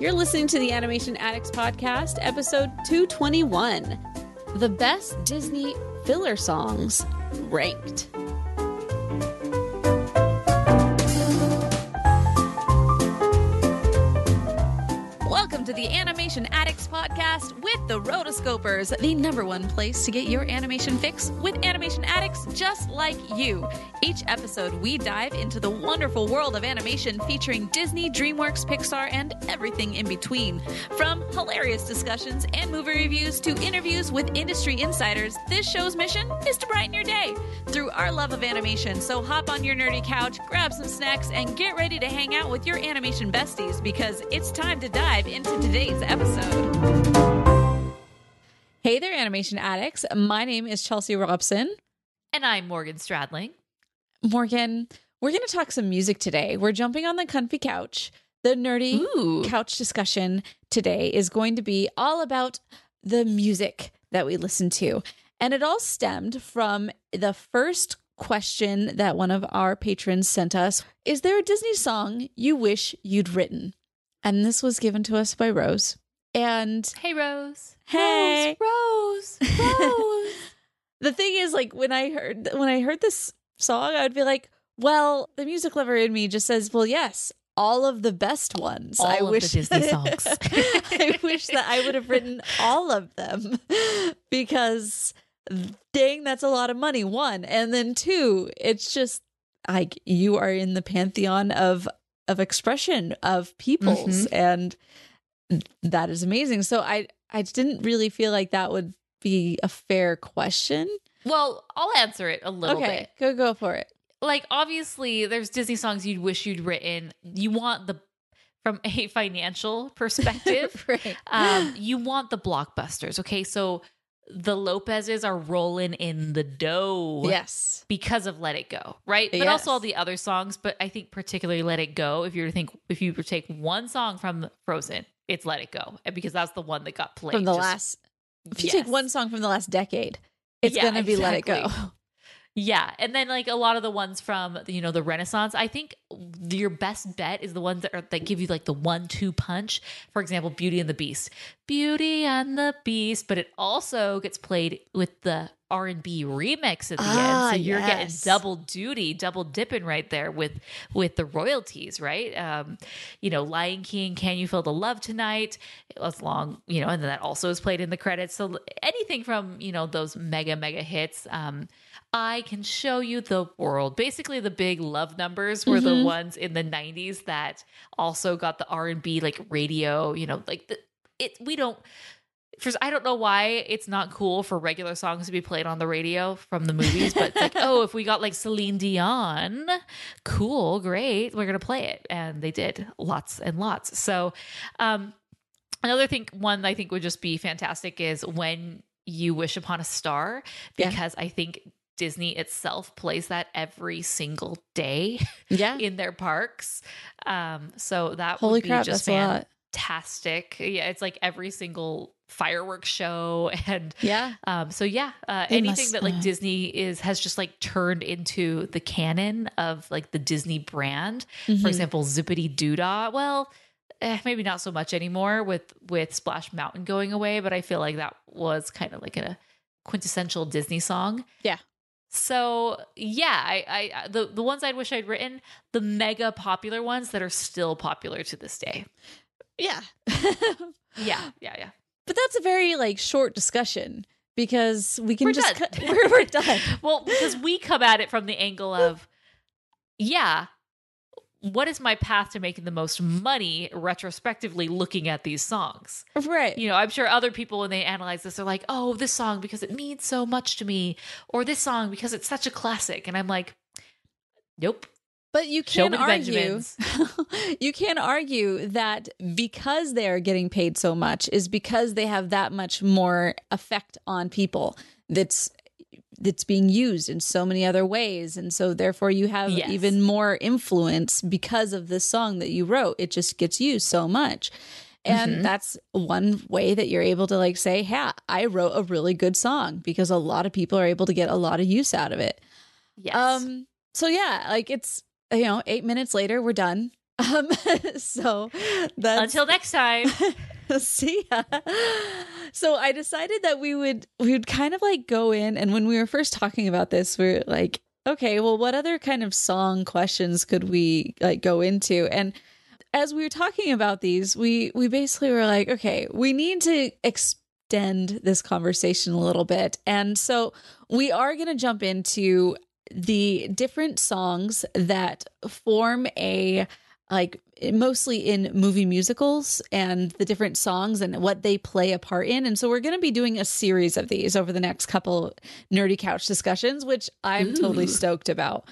You're listening to the Animation Addicts Podcast, episode 221 The Best Disney Filler Songs Ranked. Welcome to the Animation Addicts Podcast with the Rotoscopers, the number one place to get your animation fix with animation addicts just like you. Each episode, we dive into the wonderful world of animation featuring Disney, DreamWorks, Pixar, and everything in between. From hilarious discussions and movie reviews to interviews with industry insiders, this show's mission is to brighten your day through our love of animation. So hop on your nerdy couch, grab some snacks, and get ready to hang out with your animation besties because it's time to dive into today's episode. Hey there, animation addicts. My name is Chelsea Robson. And I'm Morgan Stradling. Morgan, we're going to talk some music today. We're jumping on the comfy couch. The nerdy Ooh. couch discussion today is going to be all about the music that we listen to. And it all stemmed from the first question that one of our patrons sent us Is there a Disney song you wish you'd written? And this was given to us by Rose. And Hey, Rose. Hey. Rose. Rose. Rose. the thing is like when i heard when i heard this song i would be like well the music lover in me just says well yes all of the best ones All i of the wish Disney songs. i wish that i would have written all of them because dang that's a lot of money one and then two it's just like you are in the pantheon of of expression of peoples Mm-hmm. and that is amazing so i i didn't really feel like that would be a fair question well, I'll answer it a little okay, bit. go go for it. Like, obviously, there's Disney songs you'd wish you'd written. You want the, from a financial perspective, right. um, you want the blockbusters. Okay. So the Lopez's are rolling in the dough. Yes. because of Let It Go, right? But Yes. also all the other songs. But I think particularly Let It Go. If you were to think, if you were to take one song from Frozen, it's Let It Go, and because that's the one that got played From the just- last if you take one song from the last decade, it's Yeah, gonna be Let It Go. Yeah, and then like a lot of the ones from you know the Renaissance, I think your best bet is the ones that are that give you like the one-two punch. For example, Beauty and the Beast, Beauty and the Beast, but it also gets played with the R and B remix at the Ah, end, so you're getting double duty, double dipping right there with with the royalties, right? Um, you know, Lion King, Can You Feel the Love Tonight? As long, you know, and then that also is played in the credits. So anything from you know those mega mega hits. Um, I can show you the world. Basically, the big love numbers were the ones in the '90s that also got the R and B like radio. You know, like the it. We don't. First, I don't know why it's not cool for regular songs to be played on the radio from the movies, but like, oh, if we got like Celine Dion, cool, great, we're gonna play it, and they did lots and lots. So, um, another thing, one I think would just be fantastic is when you wish upon a star, Yeah. because I think Disney itself plays that every single day Yeah. in their parks. Um, so that Holy would be crap, just that's a lot. Fantastic. Yeah, it's like every single fireworks show and Yeah. um so yeah uh anything must, that like uh, disney is has just like turned into the canon of like the disney brand Mhm. for example zippity doodah well eh, maybe not so much anymore with with splash mountain going away but i feel like that was kind of like a quintessential disney song Yeah. So yeah, I, I the the ones I wish I'd written, the mega popular ones that are still popular to this day. Yeah. Yeah, yeah, yeah. But that's a very like short discussion because we can We're just done. cut, we're, we're done. Well, because we come at it from the angle of, yeah, what is my path to making the most money retrospectively looking at these songs? Right. You know, I'm sure other people when they analyze this are like, oh, this song because it means so much to me, or this song because it's such a classic. And I'm like, nope. But you can argue you can argue that because they are getting paid so much is because they have that much more effect on people that's that's being used in so many other ways and so therefore you have Yes. even more influence because of this song that you wrote it just gets used so much and Mhm. that's one way that you're able to like say yeah i wrote a really good song because a lot of people are able to get a lot of use out of it Yes. um. So yeah, like it's you know eight minutes later we're done. Um. so that's Until next time. see ya. So I decided that we would we would kind of like go in, and when we were first talking about this, we are like, okay, well, what other kind of song questions could we like go into? And as we were talking about these, we we basically were like, okay, we need to extend this conversation a little bit, and so we are going to jump into the different songs that form a like mostly in movie musicals and the different songs and what they play a part in. And so we're going to be doing a series of these over the next couple nerdy couch discussions, which I'm totally stoked about.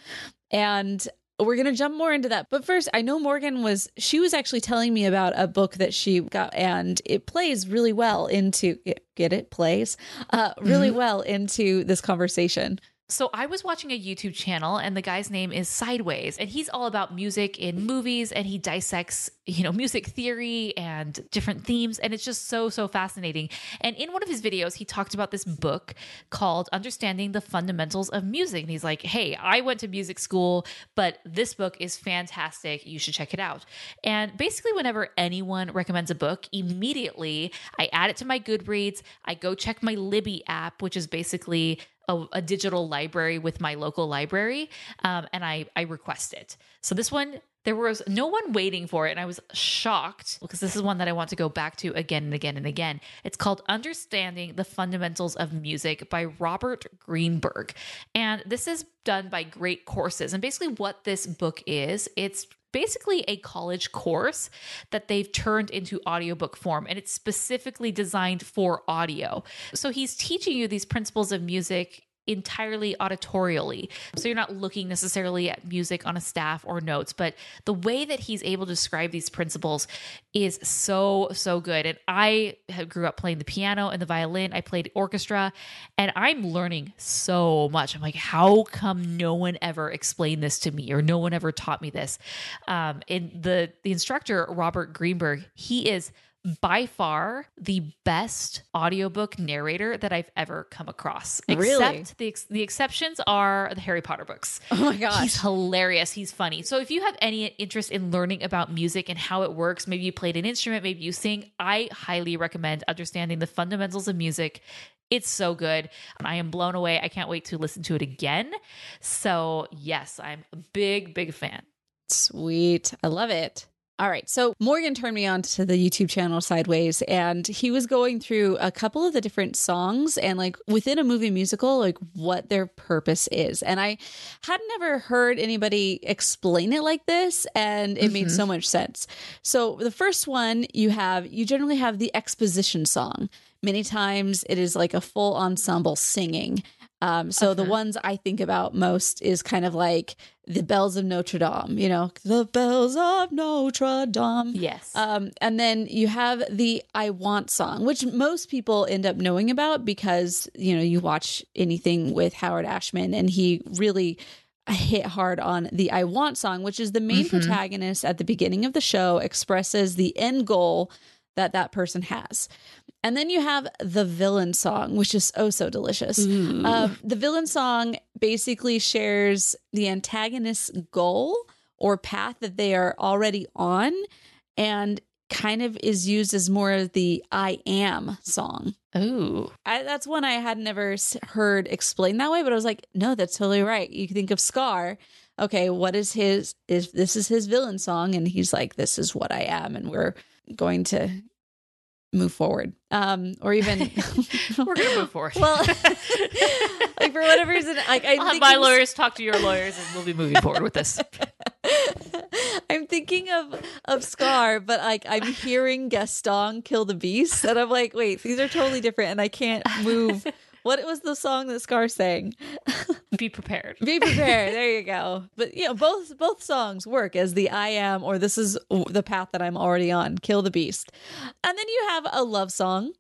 And we're going to jump more into that. But first, I know Morgan was, she was actually telling me about a book that she got, and it plays really well into, get it, plays uh, really well into this conversation. So I was watching a YouTube channel and the guy's name is Sideways and he's all about music in movies and he dissects, you know, music theory and different themes and it's just so so fascinating. And in one of his videos he talked about this book called Understanding the Fundamentals of Music and he's like, "Hey, I went to music school, but this book is fantastic. You should check it out." And basically whenever anyone recommends a book, immediately I add it to my Goodreads, I go check my Libby app, which is basically a, a digital library with my local library, um, and I I request it. So this one there was no one waiting for it, and I was shocked because this is one that I want to go back to again and again and again. It's called Understanding the Fundamentals of Music by Robert Greenberg, and this is done by Great Courses. And basically, what this book is, it's basically a college course that they've turned into audiobook form and it's specifically designed for audio. So he's teaching you these principles of music entirely auditorially. So you're not looking necessarily at music on a staff or notes, but the way that he's able to describe these principles is so so good. And I grew up playing the piano and the violin. I played orchestra and I'm learning so much. I'm like, how come no one ever explained this to me or no one ever taught me this? Um, and the the instructor Robert Greenberg, he is by far the best audiobook narrator that I've ever come across. Really? Except the ex- the exceptions are the Harry Potter books. Oh my gosh. He's hilarious. He's funny. So if you have any interest in learning about music and how it works, maybe you played an instrument, maybe you sing, I highly recommend understanding the fundamentals of music. It's so good. I am blown away. I can't wait to listen to it again. So, yes, I'm a big, big fan. Sweet. I love it. All right. So Morgan turned me on to the YouTube channel Sideways, and he was going through a couple of the different songs and, like, within a movie musical, like what their purpose is. And I had never heard anybody explain it like this, and it made so mm-hmm. much sense. So the first one you have, you generally have the exposition song. Many times it is like a full ensemble singing. Um, so the ones I think about most is kind of like the bells of Notre Dame, you know, the bells of Notre Dame. Yes. Um, and then you have the I Want song, which most people end up knowing about because, you know, you watch anything with Howard Ashman and he really hit hard on the I Want song, which is the main protagonist at the beginning of the show expresses the end goal that that person has. And then you have the villain song, which is oh so delicious. Um, the villain song basically shares the antagonist's goal or path that they are already on. And kind of is used as more of the I am song. Ooh. I, that's one I had never heard explained that way, but I was like, no, that's totally right. You think of Scar. Okay, what is his? Is this is his villain song, and he's like, "This is what I am," and we're going to move forward. Um, or even We're gonna move forward. Well, like for whatever reason, like I'll have my lawyers talk to your lawyers, and we'll be moving forward with this. I'm thinking of of Scar, but like I'm hearing Gaston kill the beast, and I'm like, wait, these are totally different, and I can't move. What was the song that Scar sang? Be prepared. Be prepared. there you go. But you know, both both songs work as the I am or this is the path that I'm already on. Kill the beast, and then you have a love song,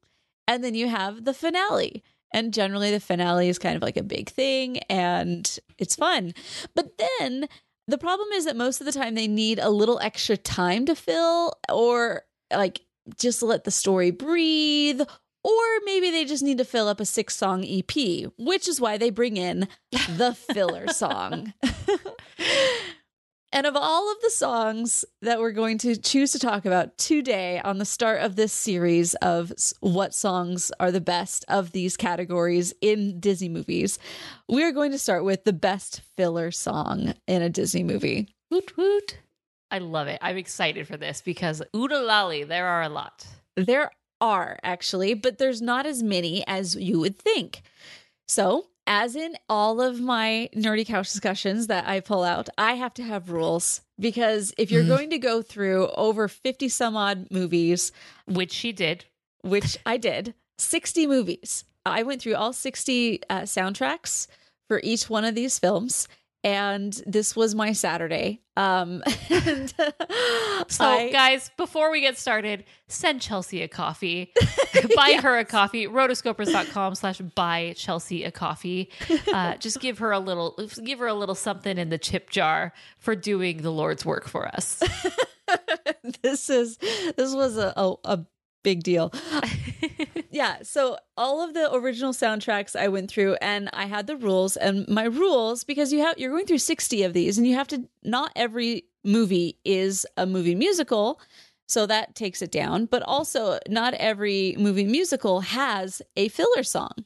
and then you have the finale. And generally, the finale is kind of like a big thing, and it's fun. But then the problem is that most of the time they need a little extra time to fill, or like just let the story breathe, or maybe they just need to fill up a six song EP, which is why they bring in the filler song. and of all of the songs that we're going to choose to talk about today on the start of this series of what songs are the best of these categories in Disney movies, we are going to start with the best filler song in a Disney movie. Woot woot. I love it. I'm excited for this because oodalali, there are a lot. There are actually, but there's not as many as you would think. So, as in all of my nerdy couch discussions that I pull out, I have to have rules because if you're going to go through over 50 some odd movies, Which she did. which I did, 60 movies, I went through all 60 uh, soundtracks for each one of these films. And this was my Saturday. Um, and So, I- guys, before we get started, send Chelsea a coffee. buy her a coffee. Rotoscopers.com slash buy Chelsea a coffee. Uh, just give her a little give her a little something in the chip jar for doing the Lord's work for us. this is this was a, a, a big deal. yeah, so all of the original soundtracks I went through and I had the rules and my rules because you have you're going through 60 of these and you have to not every movie is a movie musical. So that takes it down, but also not every movie musical has a filler song.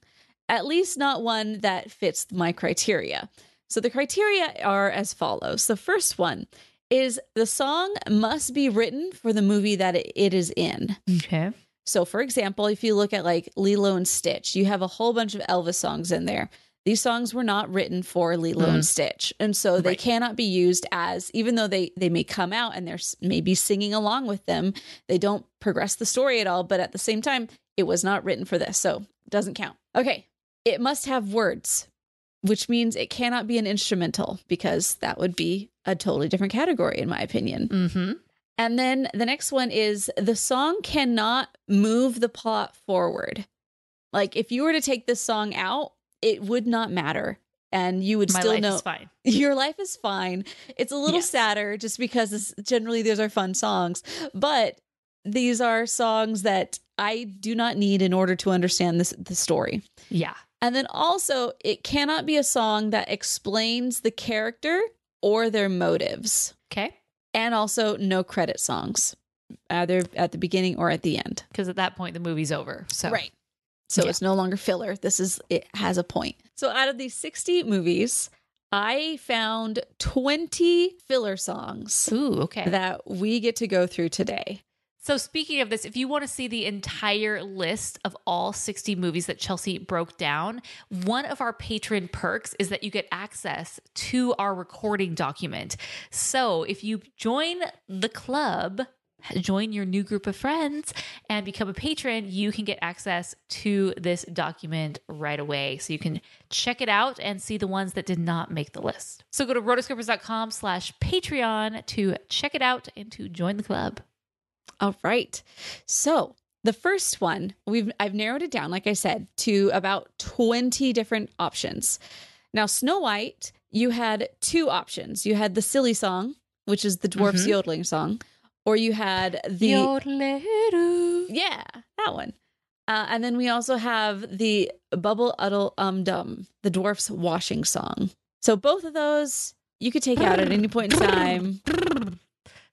At least not one that fits my criteria. So the criteria are as follows. The first one is the song must be written for the movie that it- is in. Okay. So, for example, if you look at like Lilo and Stitch, you have a whole bunch of Elvis songs in there. These songs were not written for Lilo and mm. Stitch, and so they Right. cannot be used as even though they they may come out and they're maybe singing along with them, they don't progress the story at all. But at the same time, it was not written for this, so it doesn't count. Okay, it must have words, which means it cannot be an instrumental because that would be a totally different category, in my opinion. Mm-hmm. And then the next one is the song cannot move the plot forward. Like if you were to take this song out, it would not matter. And you would My still life know is fine. your life is fine. It's a little Yes. sadder just because this, generally these are fun songs, but these are songs that I do not need in order to understand this the story. Yeah. And then also, it cannot be a song that explains the character or their motives Okay. and also no credit songs, either at the beginning or at the end. Because at that point the movie's over. So right. So Yeah. it's no longer filler. This is it has a point. So out of these 60 movies, I found 20 filler songs Ooh, okay. that we get to go through today. So, speaking of this, if you want to see the entire list of all 60 movies that Chelsea broke down, one of our patron perks is that you get access to our recording document. So, if you join the club, join your new group of friends, and become a patron, you can get access to this document right away. So, you can check it out and see the ones that did not make the list. So, go to rotoscopers.com slash Patreon to check it out and to join the club. All right. So the first one, we've I've narrowed it down, like I said, to about 20 different options. Now, Snow White, you had two options. You had the silly song, which is the dwarf's yodeling song, or you had the Yodeloo. Yeah, that one. Uh, and then we also have the Bluddle Uddle Um Dum, the dwarf's washing song. So both of those you could take out at any point in time.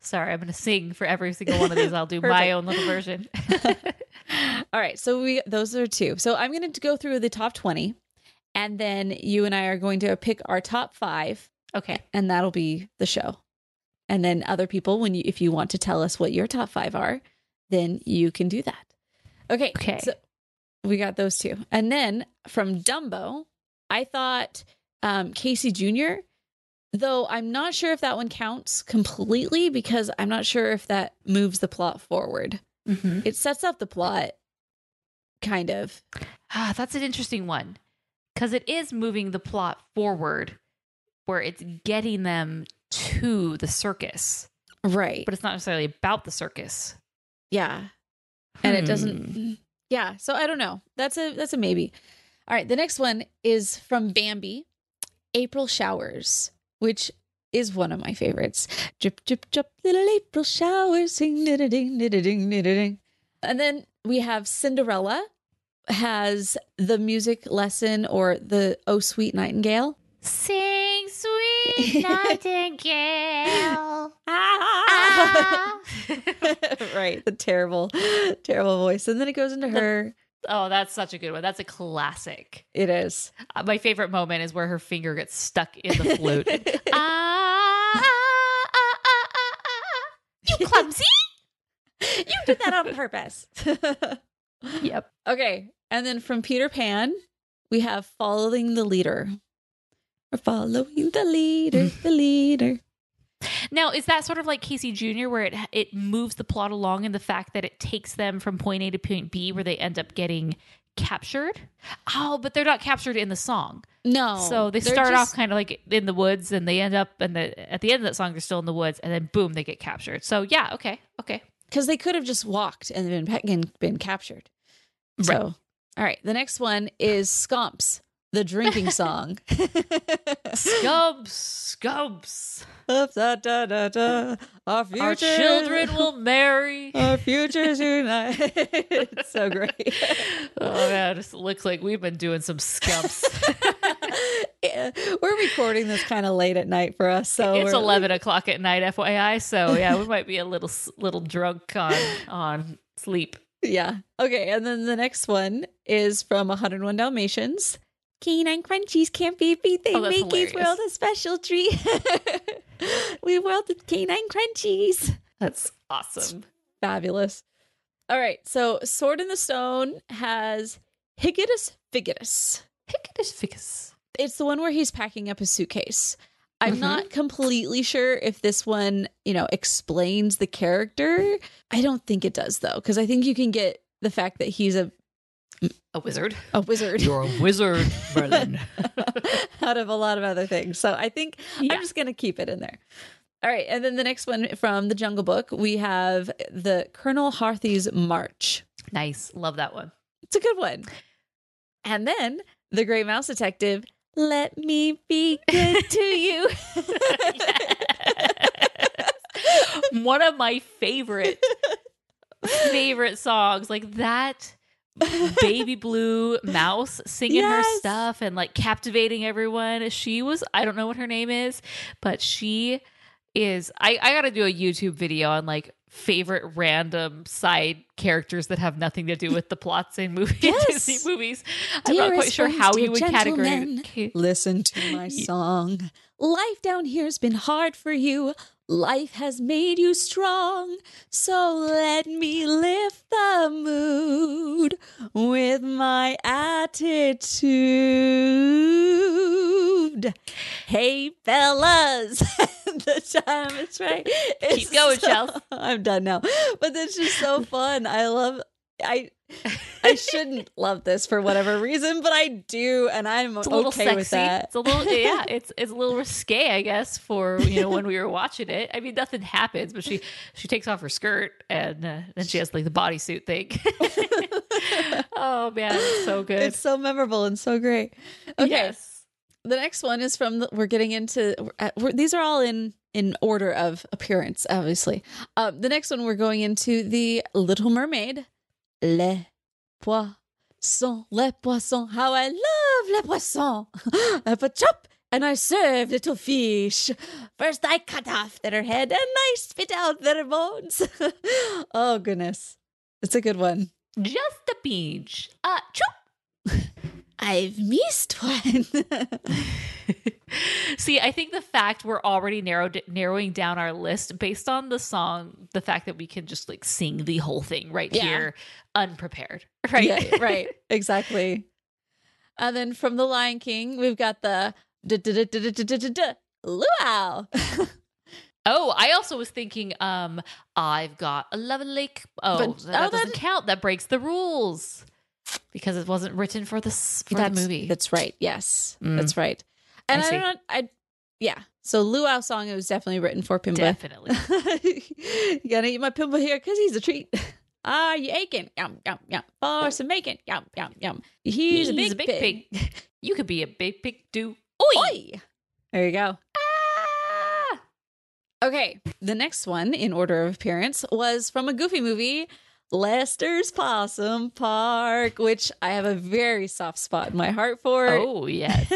Sorry, I'm going to sing for every single one of these. I'll do my own little version. All right, so we those are two. So I'm going to go through the top 20 and then you and I are going to pick our top 5 okay. and that'll be the show. And then other people when you if you want to tell us what your top 5 are, then you can do that. Okay. Okay. So we got those two. And then from Dumbo, I thought um Casey Jr. Though I'm not sure if that one counts completely because I'm not sure if that moves the plot forward. Mm-hmm. It sets up the plot, kind of. Ah, that's an interesting one because it is moving the plot forward where it's getting them to the circus, Right. but it's not necessarily about the circus. yeah. And it Hmm. doesn't Yeah, so I don't know. That's a that's a maybe. All right, the next one is from Bambi, April Showers, which is one of my favorites. Drip drip drip little April showers sing ding ding ding ding ding. And then we have Cinderella has the music lesson or the Oh Sweet Nightingale. Sing, sweet nightingale. Ah! right, the terrible terrible voice. And then it goes into her. Oh, that's such a good one. That's a classic. It is. Uh, my favorite moment is where her finger gets stuck in the flute. ah, ah, ah, ah, ah, ah. You clumsy. you did that on purpose. Yep. okay. And then from Peter Pan, we have following the leader. We're following the leader, the leader. Now, is that sort of like Casey Jr., where it it moves the plot along in the fact that it takes them from point A to point B, where they end up getting captured? Oh, but they're not captured in the song. No. so they start just- off kind of like in the woods, and they end up, and the at the end of that song, they're still in the woods, and then boom, they get captured. So yeah, okay, okay. because they could have just walked and been been, captured. So, Right. all right. The next one is Skumps, the drinking song. Scubs, scubs. Da, da, da, da. Our Our future, children will marry. Our futures unite. it's so great. Oh man, it looks like we've been doing some skumps. Yeah, we're recording this kind of late at night for us, so it's eleven o'clock at night, FYI. So yeah, we might be a little little drunk on on sleep. Yeah. Okay. And then the next one is from 101 Dalmatians. Canine crunchies can't be beat. They Oh, make each hilarious. world a special treat. we world with canine crunchies. That's awesome. Fabulous. All right. So Sword in the Stone has Higitus Figitus. Hickus ficus. It's the one where he's packing up his suitcase. I'm Mhm. not completely sure if this one, you know, explains the character. I don't think it does though, because I think you can get the fact that he's a A wizard. a wizard You're a wizard, Merlin. out of a lot of other things. So I think Yeah. I'm just going to keep it in there. All right. And then the next one from the Jungle Book, we have the Colonel Hathi's March. nice. Love that one. It's a good one. And then the Great Mouse Detective, Let Me Be Good to You. one of my favorite favorite songs like that baby blue mouse singing her stuff and like captivating everyone she was i don't know what her name is but she is i i gotta do a youtube video on like favorite random side characters that have nothing to do with the plots in movie Yes. disney movies i'm not quite sure friends, how you would categorize Listen to my song. Life down here's been hard for you. Life has made you strong. So let me lift the mood with my attitude. Hey, fellas, the time is right. Keep going, Chels. I'm done now. But it's just so fun. I love. I I shouldn't love this for whatever reason, but I do, and I'm It's a little okay sexy. with that. It's a little yeah. It's it's a little risque, I guess, for you know when we were watching it. I mean, nothing happens, but she she takes off her skirt and uh, then she has like the bodysuit thing. oh man, it's so good. It's so memorable and so great. Okay, Yes. the next one is from. The, we're getting into. uh, We're, these are all in in order of appearance, obviously. Um, the next one we're going into the Little Mermaid. Les poissons, les poissons. How I love les poissons. Up a chop and I serve little fish. First I cut off their head and I spit out their bones. oh goodness. It's a good one. Just a pinch. Uh, choop. I've missed one. See, I think the fact we're already narrowed narrowing down our list based on the song, the fact that we can just like sing the whole thing right yeah. here, unprepared, right? Yeah, right, exactly. And then from The Lion King, we've got the luau. Oh, I also was thinking, um, I've got a love lake. Oh, but, that, oh, doesn't count. That breaks the rules because it wasn't written for this for that's, the movie. That's right. Yes, Mm. that's right. And I I, don't know. I yeah. So luau song. It was definitely written for Pumbaa. Definitely. you gotta eat my Pumbaa here because he's a treat. Ah, you aching? Yum yum yum. For some bacon. Yum yum yum. He's, a big, pig. You could be a big pig too. Oi! Oi! There you go. Ah! Okay, the next one in order of appearance was from a Goofy movie, Lester's Possum Park, which I have a very soft spot in my heart for. Oh yes.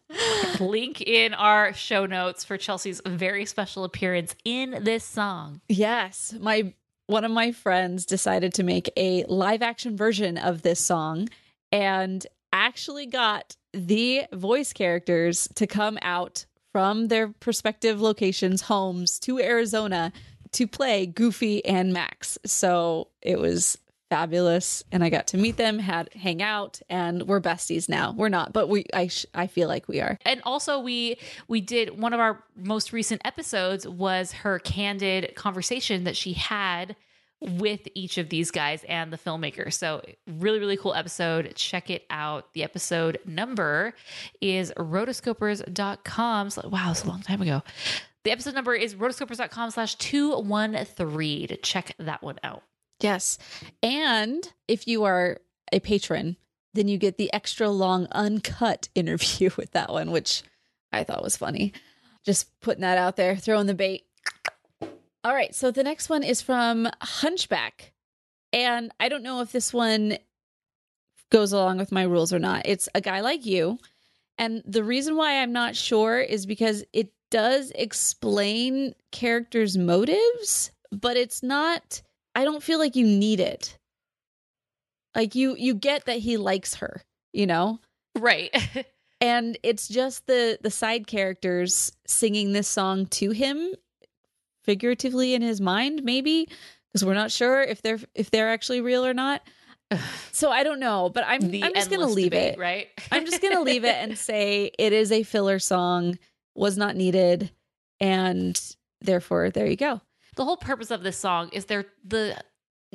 Link in our show notes for Chelsea's very special appearance in this song. Yes, my one of my friends decided to make a live action version of this song and actually got the voice characters to come out from their prospective locations, homes to Arizona to play Goofy and Max. So it was fabulous and I got to meet them, had hang out and we're besties now. We're not, but we I sh- I feel like we are. And also we we did one of our most recent episodes was her candid conversation that she had with each of these guys and the filmmaker. So really really cool episode. Check it out. The episode number is rotoscopers.com. Wow, it's a long time ago. The episode number is rotoscopers.com slash 213 to check that one out. Yes. And if you are a patron, then you get the extra long uncut interview with that one, which I thought was funny. Just putting that out there, throwing the bait. All right. So the next one is from Hunchback. And I don't know if this one goes along with my rules or not. It's a guy like you. And the reason why I'm not sure is because it does explain characters' motives, but it's not I don't feel like you need it. Like you you get that he likes her, you know? Right. And it's just the the side characters singing this song to him figuratively in his mind maybe because we're not sure if they're if they're actually real or not. So I don't know, but I'm the I'm just going to leave debate, it. right? I'm just going to leave it and say it is a filler song, was not needed and therefore there you go. the whole purpose of this song is they're the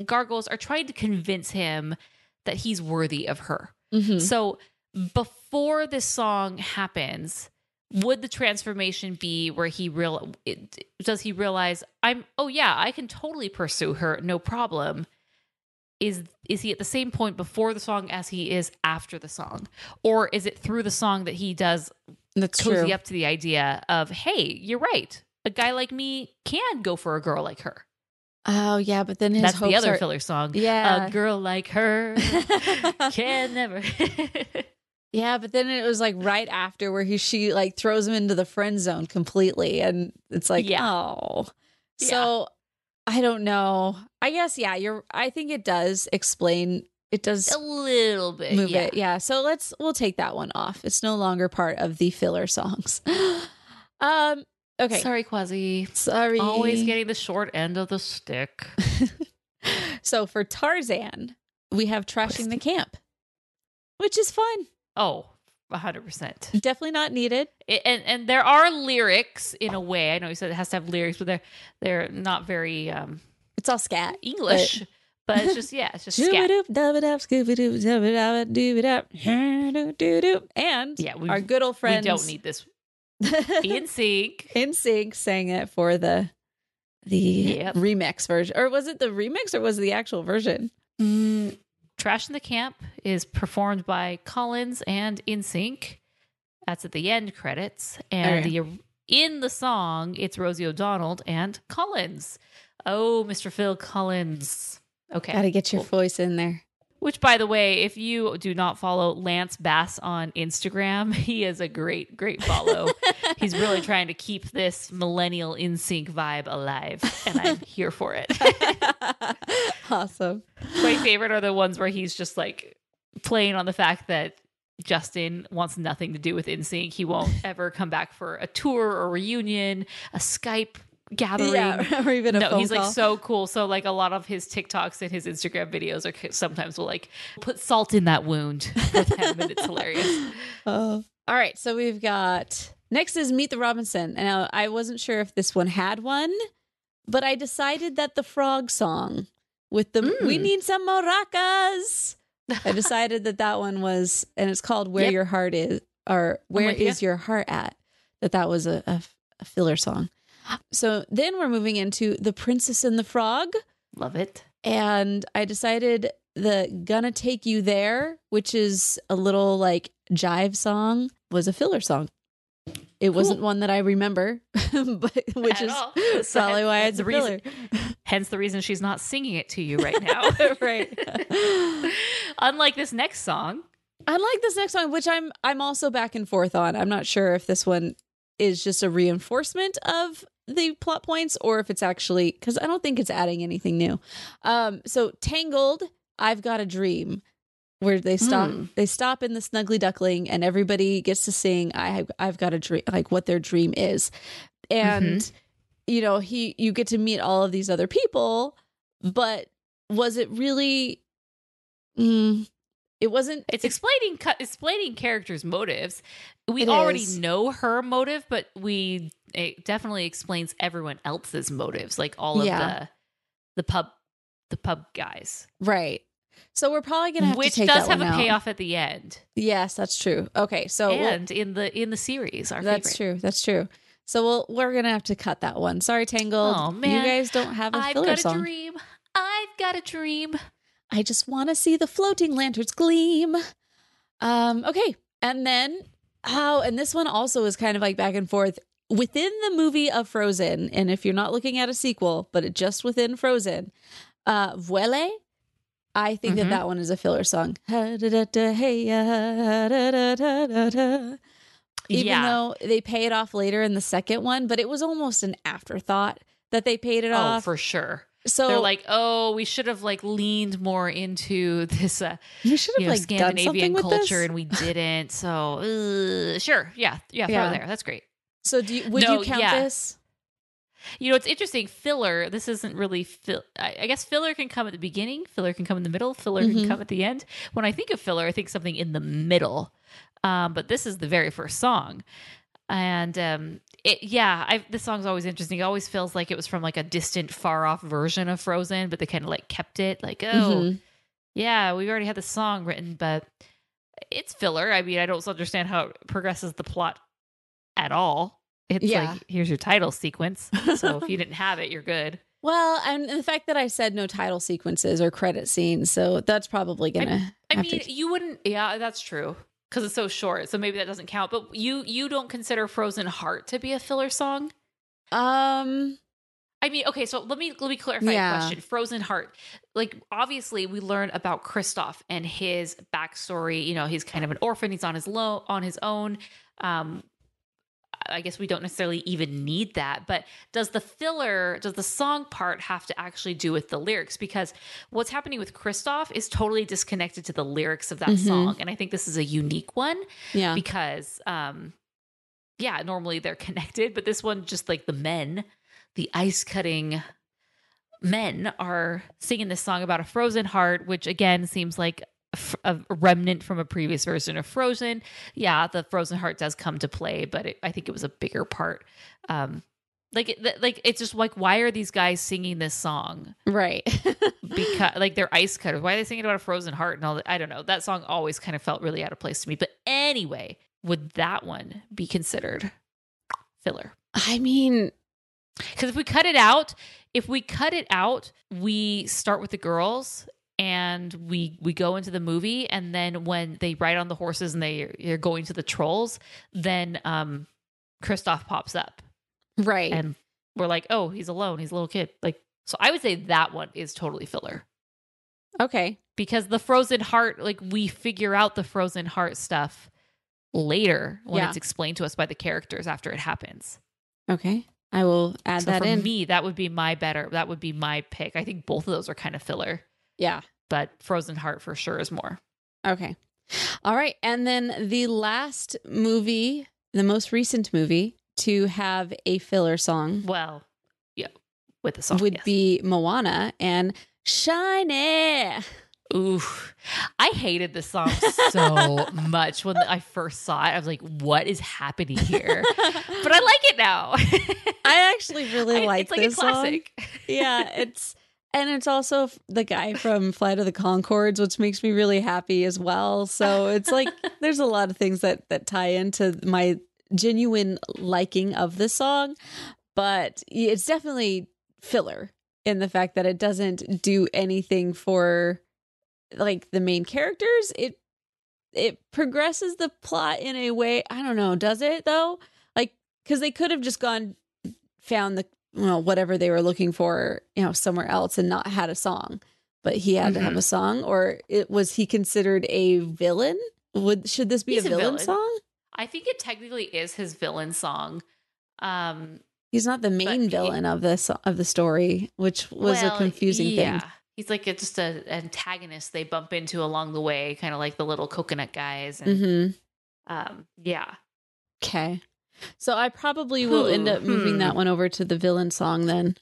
gargoyles are trying to convince him that he's worthy of her. Mhm. So before this song happens, would the transformation be where he real it, does he realize I'm oh yeah, I can totally pursue her, no problem. Is is he at the same point before the song as he is after the song? Or is it through the song that he does That's cozy true. up to the idea of, hey, you're right. A guy like me can go for a girl like her. Oh yeah, but then his That's the other are- filler song. Yeah. A girl like her can never. Yeah, but then it was like right after where he she like throws him into the friend zone completely, and it's like Yeah. oh, so I don't know. I guess yeah, you're. I think it does explain. It does a little bit. move yeah. it. Yeah, so let's we'll take that one off. It's no longer part of the filler songs. um. Okay. Sorry, Quasi. Sorry. Always getting the short end of the stick. So for Tarzan, we have trashing the camp, which is fun. Oh, 100%. Definitely not needed. It, and and there are lyrics in a way. I know you said it has to have lyrics, but they're they're not very um, It's all scat. English. But, it's just yeah, it's just scat. And Yeah, we- our good old friends We don't need this NSYNC. In Sync sang it for the the Yep. remix version. Or was it the remix or was it the actual version? Mm, Trash in the Camp is performed by Collins and NSYNC. That's at the end credits. And Okay. the in the song, it's Rosie O'Donnell and Collins. Oh, Mr. Phil Collins. Okay. Gotta get your cool. voice in there. Which, by the way, if you do not follow Lance Bass on Instagram, he is a great, great follow. He's really trying to keep this millennial NSYNC vibe alive, and I'm here for it. awesome. My favorite are the ones where he's just like playing on the fact that Justin wants nothing to do with NSYNC. He won't ever come back for a tour or reunion, a Skype gathering. Yeah, or even a no, phone he's call. like so cool. So like a lot of his TikToks and his Instagram videos are sometimes will like put salt in that wound with him, and it's hilarious. Oh. All right, so we've got next is Meet the Robinson. And now I wasn't sure if this one had one, but I decided that the frog song with the we Mm. need some maracas. I decided that that one was, and it's called Where Yep. Your Heart Is, or "Where Is with Is ya. Your Heart At? That that was a, a, a filler song. So then we're moving into The Princess and the Frog. Love it. And I decided the Gonna Take You There, which is a little like jive song, was a filler song. It wasn't one that I remember, but which At is all. probably why it's a filler. reason- Hence the reason she's not singing it to you right now. right. Unlike this next song, Unlike this next song, which I'm I'm also back and forth on. I'm not sure if this one is just a reinforcement of the plot points or if it's actually because I don't think it's adding anything new. Um, so Tangled, I've got a dream. Where they stop, Hmm. they stop in the Snuggly Duckling, and everybody gets to sing. I have, I've got a dream, like what their dream is, and you know, he, you get to meet all of these other people, but was it really? Mm, it wasn't. it's explaining explaining characters' motives. We already is. know her motive, but we it definitely explains everyone else's motives, like all of Yeah. the the pub the pub guys, Right. So we're probably gonna have which to does have a out. payoff at the end, Yes, that's true. Okay, so we'll- and in the in the series, our that's favorite. true. That's true. So we'll we're gonna have to cut that one. Sorry, Tangled. Oh, man, you guys don't have a I've filler got a dream. I've got a dream. I just want to see the floating lanterns gleam. Um. Okay, and then oh, and this one also is kind of like back and forth within the movie of Frozen. And if you're not looking at a sequel, but it just within Frozen, uh, Vuelie. I think Mhm. that that one is a filler song. Even yeah. though they pay it off later in the second one, but it was almost an afterthought that they paid it oh, off. for sure. so They're like, oh, we should have like leaned more into this uh, you should you have know, like Scandinavian culture, this. and we didn't. So uh, sure, yeah, yeah, throw Yeah. it there. That's great. So do you, would No, you count yeah. this? You know, it's interesting. Filler. This isn't really. Fill, I, I guess filler can come at the beginning. Filler can come in the middle. Filler Mhm. can come at the end. When I think of filler, I think something in the middle. Um, but this is the very first song, and um, it, yeah, I, this song's always interesting. It always feels like it was from like a distant, far off version of Frozen, but they kind of like kept it. Like, oh, Mhm. yeah, we already had the song written, but it's filler. I mean, I don't understand how it progresses the plot at all. It's Yeah. like here's your title sequence. So if you didn't have it, you're good. Well, and the fact that I said no title sequences or credit scenes, so that's probably gonna. I mean, to- you wouldn't. Yeah, that's true because it's so short. So maybe that doesn't count. But you you don't consider Frozen Heart to be a filler song? um, I mean, okay, so let me let me clarify Yeah. a question. Frozen Heart, like obviously we learn about Kristoff and his backstory. You know, he's kind of an orphan. He's on his low on his own. Um, I guess we don't necessarily even need that. But does the filler, does the song part have to actually do with the lyrics? Because what's happening with Kristoff is totally disconnected to the lyrics of that Mhm. song, and I think this is a unique one yeah, because um yeah normally they're connected but this one just like the men the ice cutting men are singing this song about a frozen heart which again seems like a remnant from a previous version of frozen yeah the frozen heart does come to play but it, i think it was a bigger part um like like it's just like why are these guys singing this song right. because like they're ice cutters. Why are they singing about a frozen heart and all that? I don't know. That song always kind of felt really out of place to me. But anyway, would that one be considered filler? I mean, Because if we cut it out, if we cut it out, we start with the girls and we we go into the movie, and then when they ride on the horses and they they're going to the trolls, then um Kristoff pops up right. and we're like, oh, he's alone. He's a little kid. Like, so I would say that one is totally filler. Okay. because the frozen heart, like we figure out the frozen heart stuff later when Yeah. it's explained to us by the characters after it happens. Okay. I will add so that for in. me, that would be my better. That would be my pick. I think both of those are kind of filler, yeah. But frozen heart for sure is more. Okay. All right. And then the last movie, the most recent movie to have a filler song Well, yeah, with the song would yes. be Moana and Shiny. Ooh, I hated this song so much when I first saw it. I was like, "What is happening here?" but I like it now. I actually really I- like it's like this a classic. song. Yeah, it's and it's also the guy from Flight of the Conchords, which makes me really happy as well. So it's like there's a lot of things that that tie into my genuine liking of this song, but it's definitely filler in the fact that it doesn't do anything for like the main characters. It it progresses the plot in a way. I don't know. Does it though? Like because they could have just gone found the well whatever they were looking for you know somewhere else and not had a song but he had to have Mhm. a song or it was he considered a villain would should this be a a villain, villain. song I think it technically is his villain song. Um, he's not the main he- villain of this of the story which was well, a confusing yeah. thing He's like a, just a antagonist they bump into along the way, kind of like the little coconut guys. And mm-hmm. um, yeah, okay so i probably will end up moving Hmm. that one over to the villain song then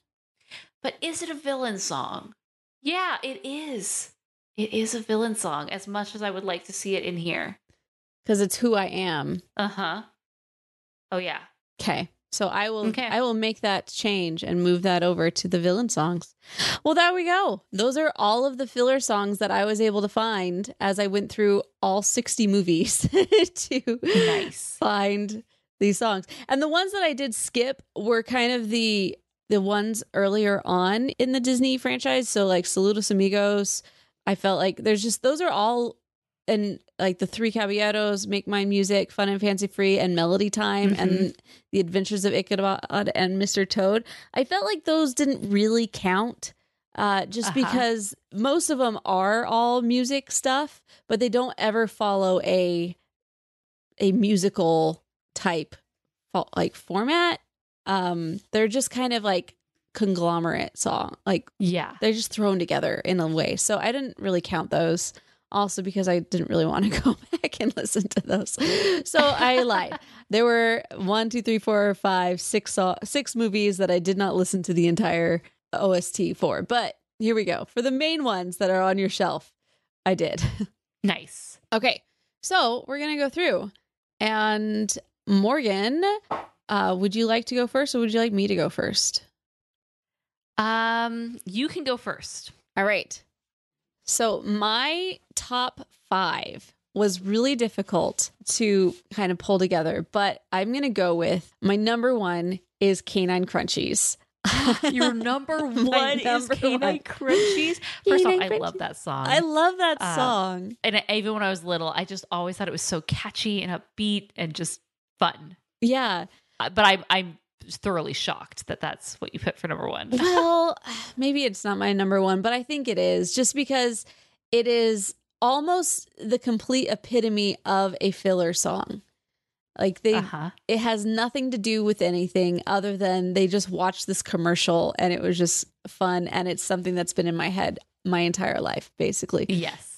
but is it a villain song? Yeah, it is. It is a villain song. As much as I would like to see it in here. because it's who i am Uh huh. Oh yeah. Okay. So I will Okay. I will make that change and move that over to the villain songs. Well, there we go. Those are all of the filler songs that I was able to find as I went through all 60 movies to Nice. find these songs. And the ones that I did skip were kind of the the ones earlier on in the Disney franchise, so like Saludos Amigos. I felt like there's just those are all and like the Three Caballeros, Make Mine Music, Fun and Fancy Free, and Melody Time, Mm-hmm. and The Adventures of Ichabod and Mr. Toad. I felt like those didn't really count, uh, just Uh-huh. because most of them are all music stuff, but they don't ever follow a a musical type like format. Um, they're just kind of like conglomerate song, like Yeah. they're just thrown together in a way. So I didn't really count those. Also because I didn't really want to go back and listen to those. So I lied. There were one, two, three, four, five, six, six movies that I did not listen to the entire OST for. But here we go. For the main ones that are on your shelf, I did. Nice. Okay, so we're gonna go through, and Morgan, uh, would you like to go first, or would you like me to go first? Um, you can go first. All right. So my top five was really difficult to kind of pull together, but I'm gonna go with my number one is Canine Crunchies. Your number one is Canine one. Crunchies. First off, I love that song. I love that Uh, song. and I- even when I was little, I just always thought it was so catchy and upbeat and just fun. Yeah. Uh, But I'm I'm thoroughly shocked that that's what you put for number one. Well, maybe it's not my number one, but I think it is just because it is almost the complete epitome of a filler song. Like they, Uh-huh. it has nothing to do with anything other than they just watched this commercial and it was just fun. And it's something that's been in my head my entire life, basically. Yes.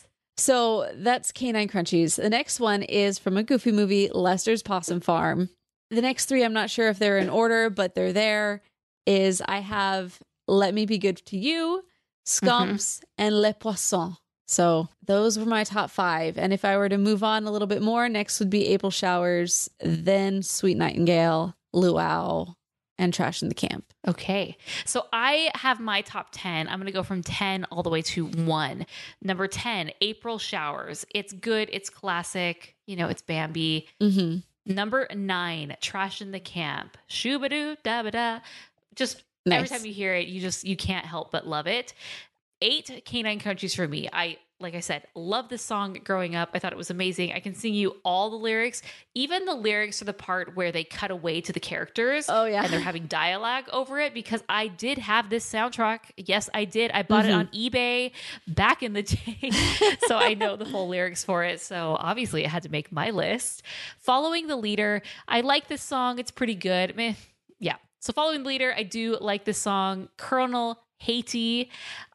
So that's Canine Crunchies. The next one is from a goofy movie, Lester's Possum Farm. The next three, I'm not sure if they're in order, but they're there. Is I have Let Me Be Good to You, Skumps, mm-hmm. and Le Poisson. So those were my top five. And if I were to move on a little bit more, next would be April Showers, then Sweet Nightingale, Luau, and Trash in the Camp. Okay. So I have my top 10. I'm going to go from 10 all the way to 1. Number 10, April Showers. It's good, it's classic, you know, it's Bambi. Mm-hmm. Number 9, Trash in the Camp. Shoobadoo da ba da. Just every time you hear it, you just you can't help but love it. Eight Canine Crunchies for me. I like I said, love this song growing up. I thought it was amazing. I can sing you all the lyrics, even the lyrics to the part where they cut away to the characters. Oh, yeah. And they're having dialogue over it because I did have this soundtrack. Yes, I did. I bought it on Mm-hmm. eBay back in the day. so I know the full lyrics for it. So obviously I had to make my list. Following the leader, I like this song. It's pretty good. Meh. Yeah. So following the leader, I do like this song. Colonel Hathi.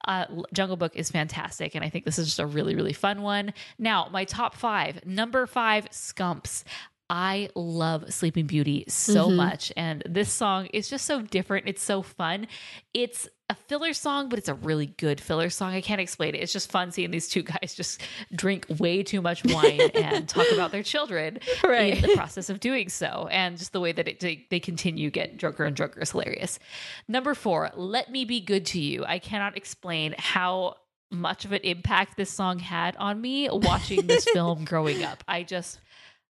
Uh, Jungle Book is fantastic, and I think this is just a really, really fun one. Now, my top five. Number five, Skumps. I love Sleeping Beauty so mm-hmm. much, and this song is just so different. It's so fun. It's a filler song, but it's a really good filler song. I can't explain it. It's just fun seeing these two guys just drink way too much wine and talk about their children Right. in the process of doing so, and just the way that it, they, they continue get drunker and drunker is hilarious. Number four, "Let Me Be Good to You." I cannot explain how much of an impact this song had on me watching this film growing up. I just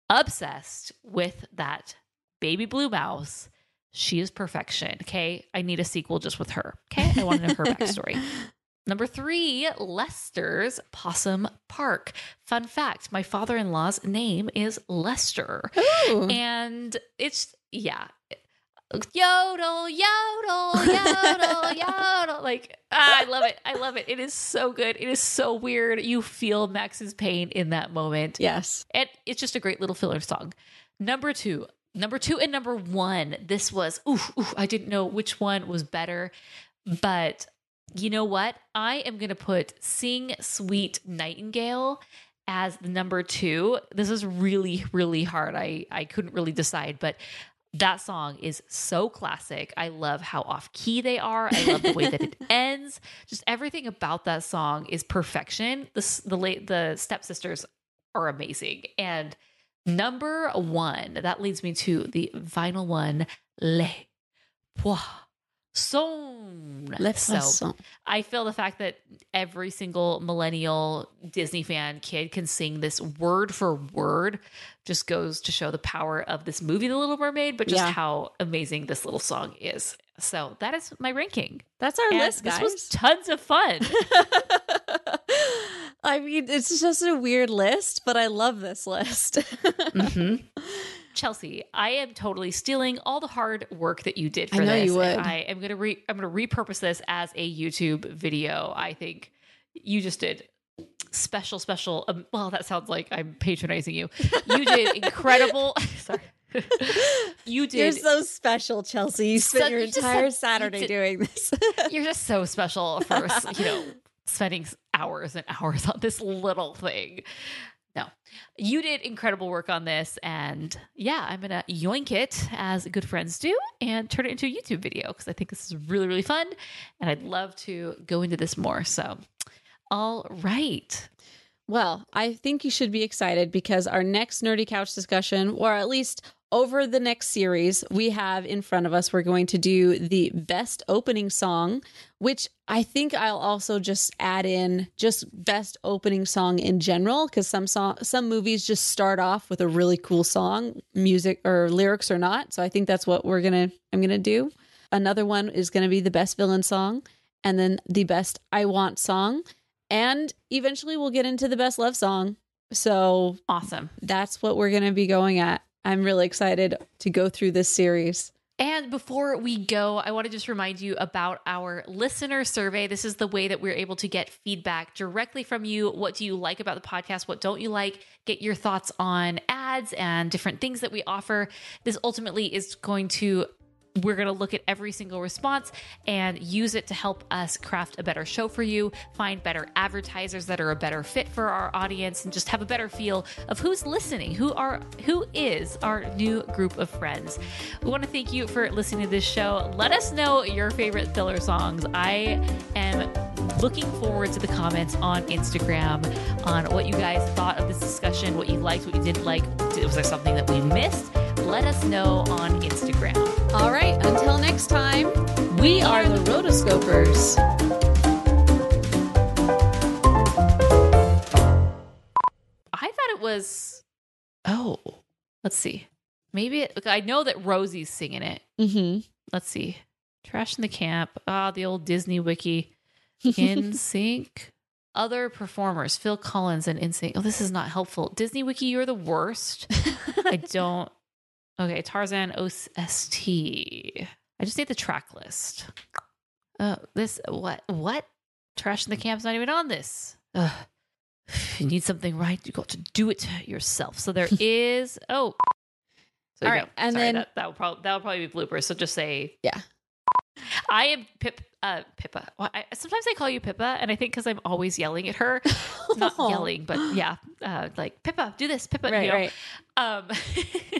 obsessed with that baby blue mouse. She is perfection. Okay. I need a sequel just with her. Okay. I want to know her backstory. Number three, Lester's Possum Park. Fun fact my father in law's name is Lester. Ooh. And it's, yeah. Yodel, yodel, yodel, yodel. Like, ah, I love it. I love it. It is so good. It is so weird. You feel Max's pain in that moment. yes. And it's just a great little filler song. Number two, number two and number one. This was, oof, oof, I didn't know which one was better, but you know what? I am going to put Sing Sweet Nightingale as the number two. This is really, really hard. I, I couldn't really decide, but that song is so classic. I love how off key they are. I love the way that it ends. Just everything about that song is perfection. The the late the stepsisters are amazing. And number one, that leads me to the final one, Le Poisson. Le So Poisson. I feel the fact that every single millennial Disney fan kid can sing this word for word just goes to show the power of this movie, The Little Mermaid, but just Yeah. how amazing this little song is. So that is my ranking. That's our And list, this guys. was tons of fun. I mean, it's just a weird list, but I love this list. Mhm. Chelsea, I am totally stealing all the hard work that you did I for know this. you would. I am gonna re- I'm gonna repurpose this as a YouTube video. I think you just did special, special. Um, well, that sounds like I'm patronizing you. You did incredible. sorry, you did. You're so special, Chelsea. You spent So- your you entire Saturday did- doing this. You're just so special for you know spending hours and hours on this little thing. You did incredible work on this, and yeah, I'm gonna yoink it as good friends do and turn it into a YouTube video because I think this is really really fun, and I'd love to go into this more. So, all right, Well, I think you should be excited because our next Nerdy Couch discussion, or at least over the next series we have in front of us, we're going to do the best opening song, which I think I'll also just add in just best opening song in general because some song some movies just start off with a really cool song, music or lyrics or not. So I think that's what we're gonna I'm gonna do. Another one is gonna be the best villain song, and then the best I want song and eventually we'll get into the best love song. So awesome. that's what we're going to be going at. I'm really excited to go through this series. And before we go, I want to just remind you about our listener survey. This is the way that we're able to get feedback directly from you. What do you like about the podcast? What don't you like? Get your thoughts on ads and different things that we offer. This ultimately is going to we're going to look at every single response and use it to help us craft a better show for you, find better advertisers that are a better fit for our audience, and just have a better feel of who's listening, who are who is our new group of friends. We want to thank you for listening to this show. Let us know your favorite filler songs. I am looking forward to the comments on Instagram on what you guys thought of this discussion, what you liked, what you didn't like. Was there something that we missed? Let us know on Instagram. All right, until next time, we are the Rotoscopers. I thought it was. Oh, let's see. Maybe it, I know that Rosie's singing it. Mm-hmm. Let's see. Trash in the camp. Ah, the old Disney wiki. NSYNC. other performers, Phil Collins and NSYNC Oh, this is not helpful. Disney Wiki, you're the worst. I don't. Okay, Tarzan OST. I just need the track list. Oh, this what what? Trash in the camp's not even on this. Ugh. If you need something right, you got to do it yourself. So there is. Oh, so All you right, go. and Sorry, then- that, that will probably that will probably be bloopers. So just say Yeah. I am Pip. Uh, Pippa. Well, I, sometimes I call you Pippa, and I think because I'm always yelling at her, not yelling, but yeah, uh, like Pippa, do this, Pippa. Right, you know? right. Um,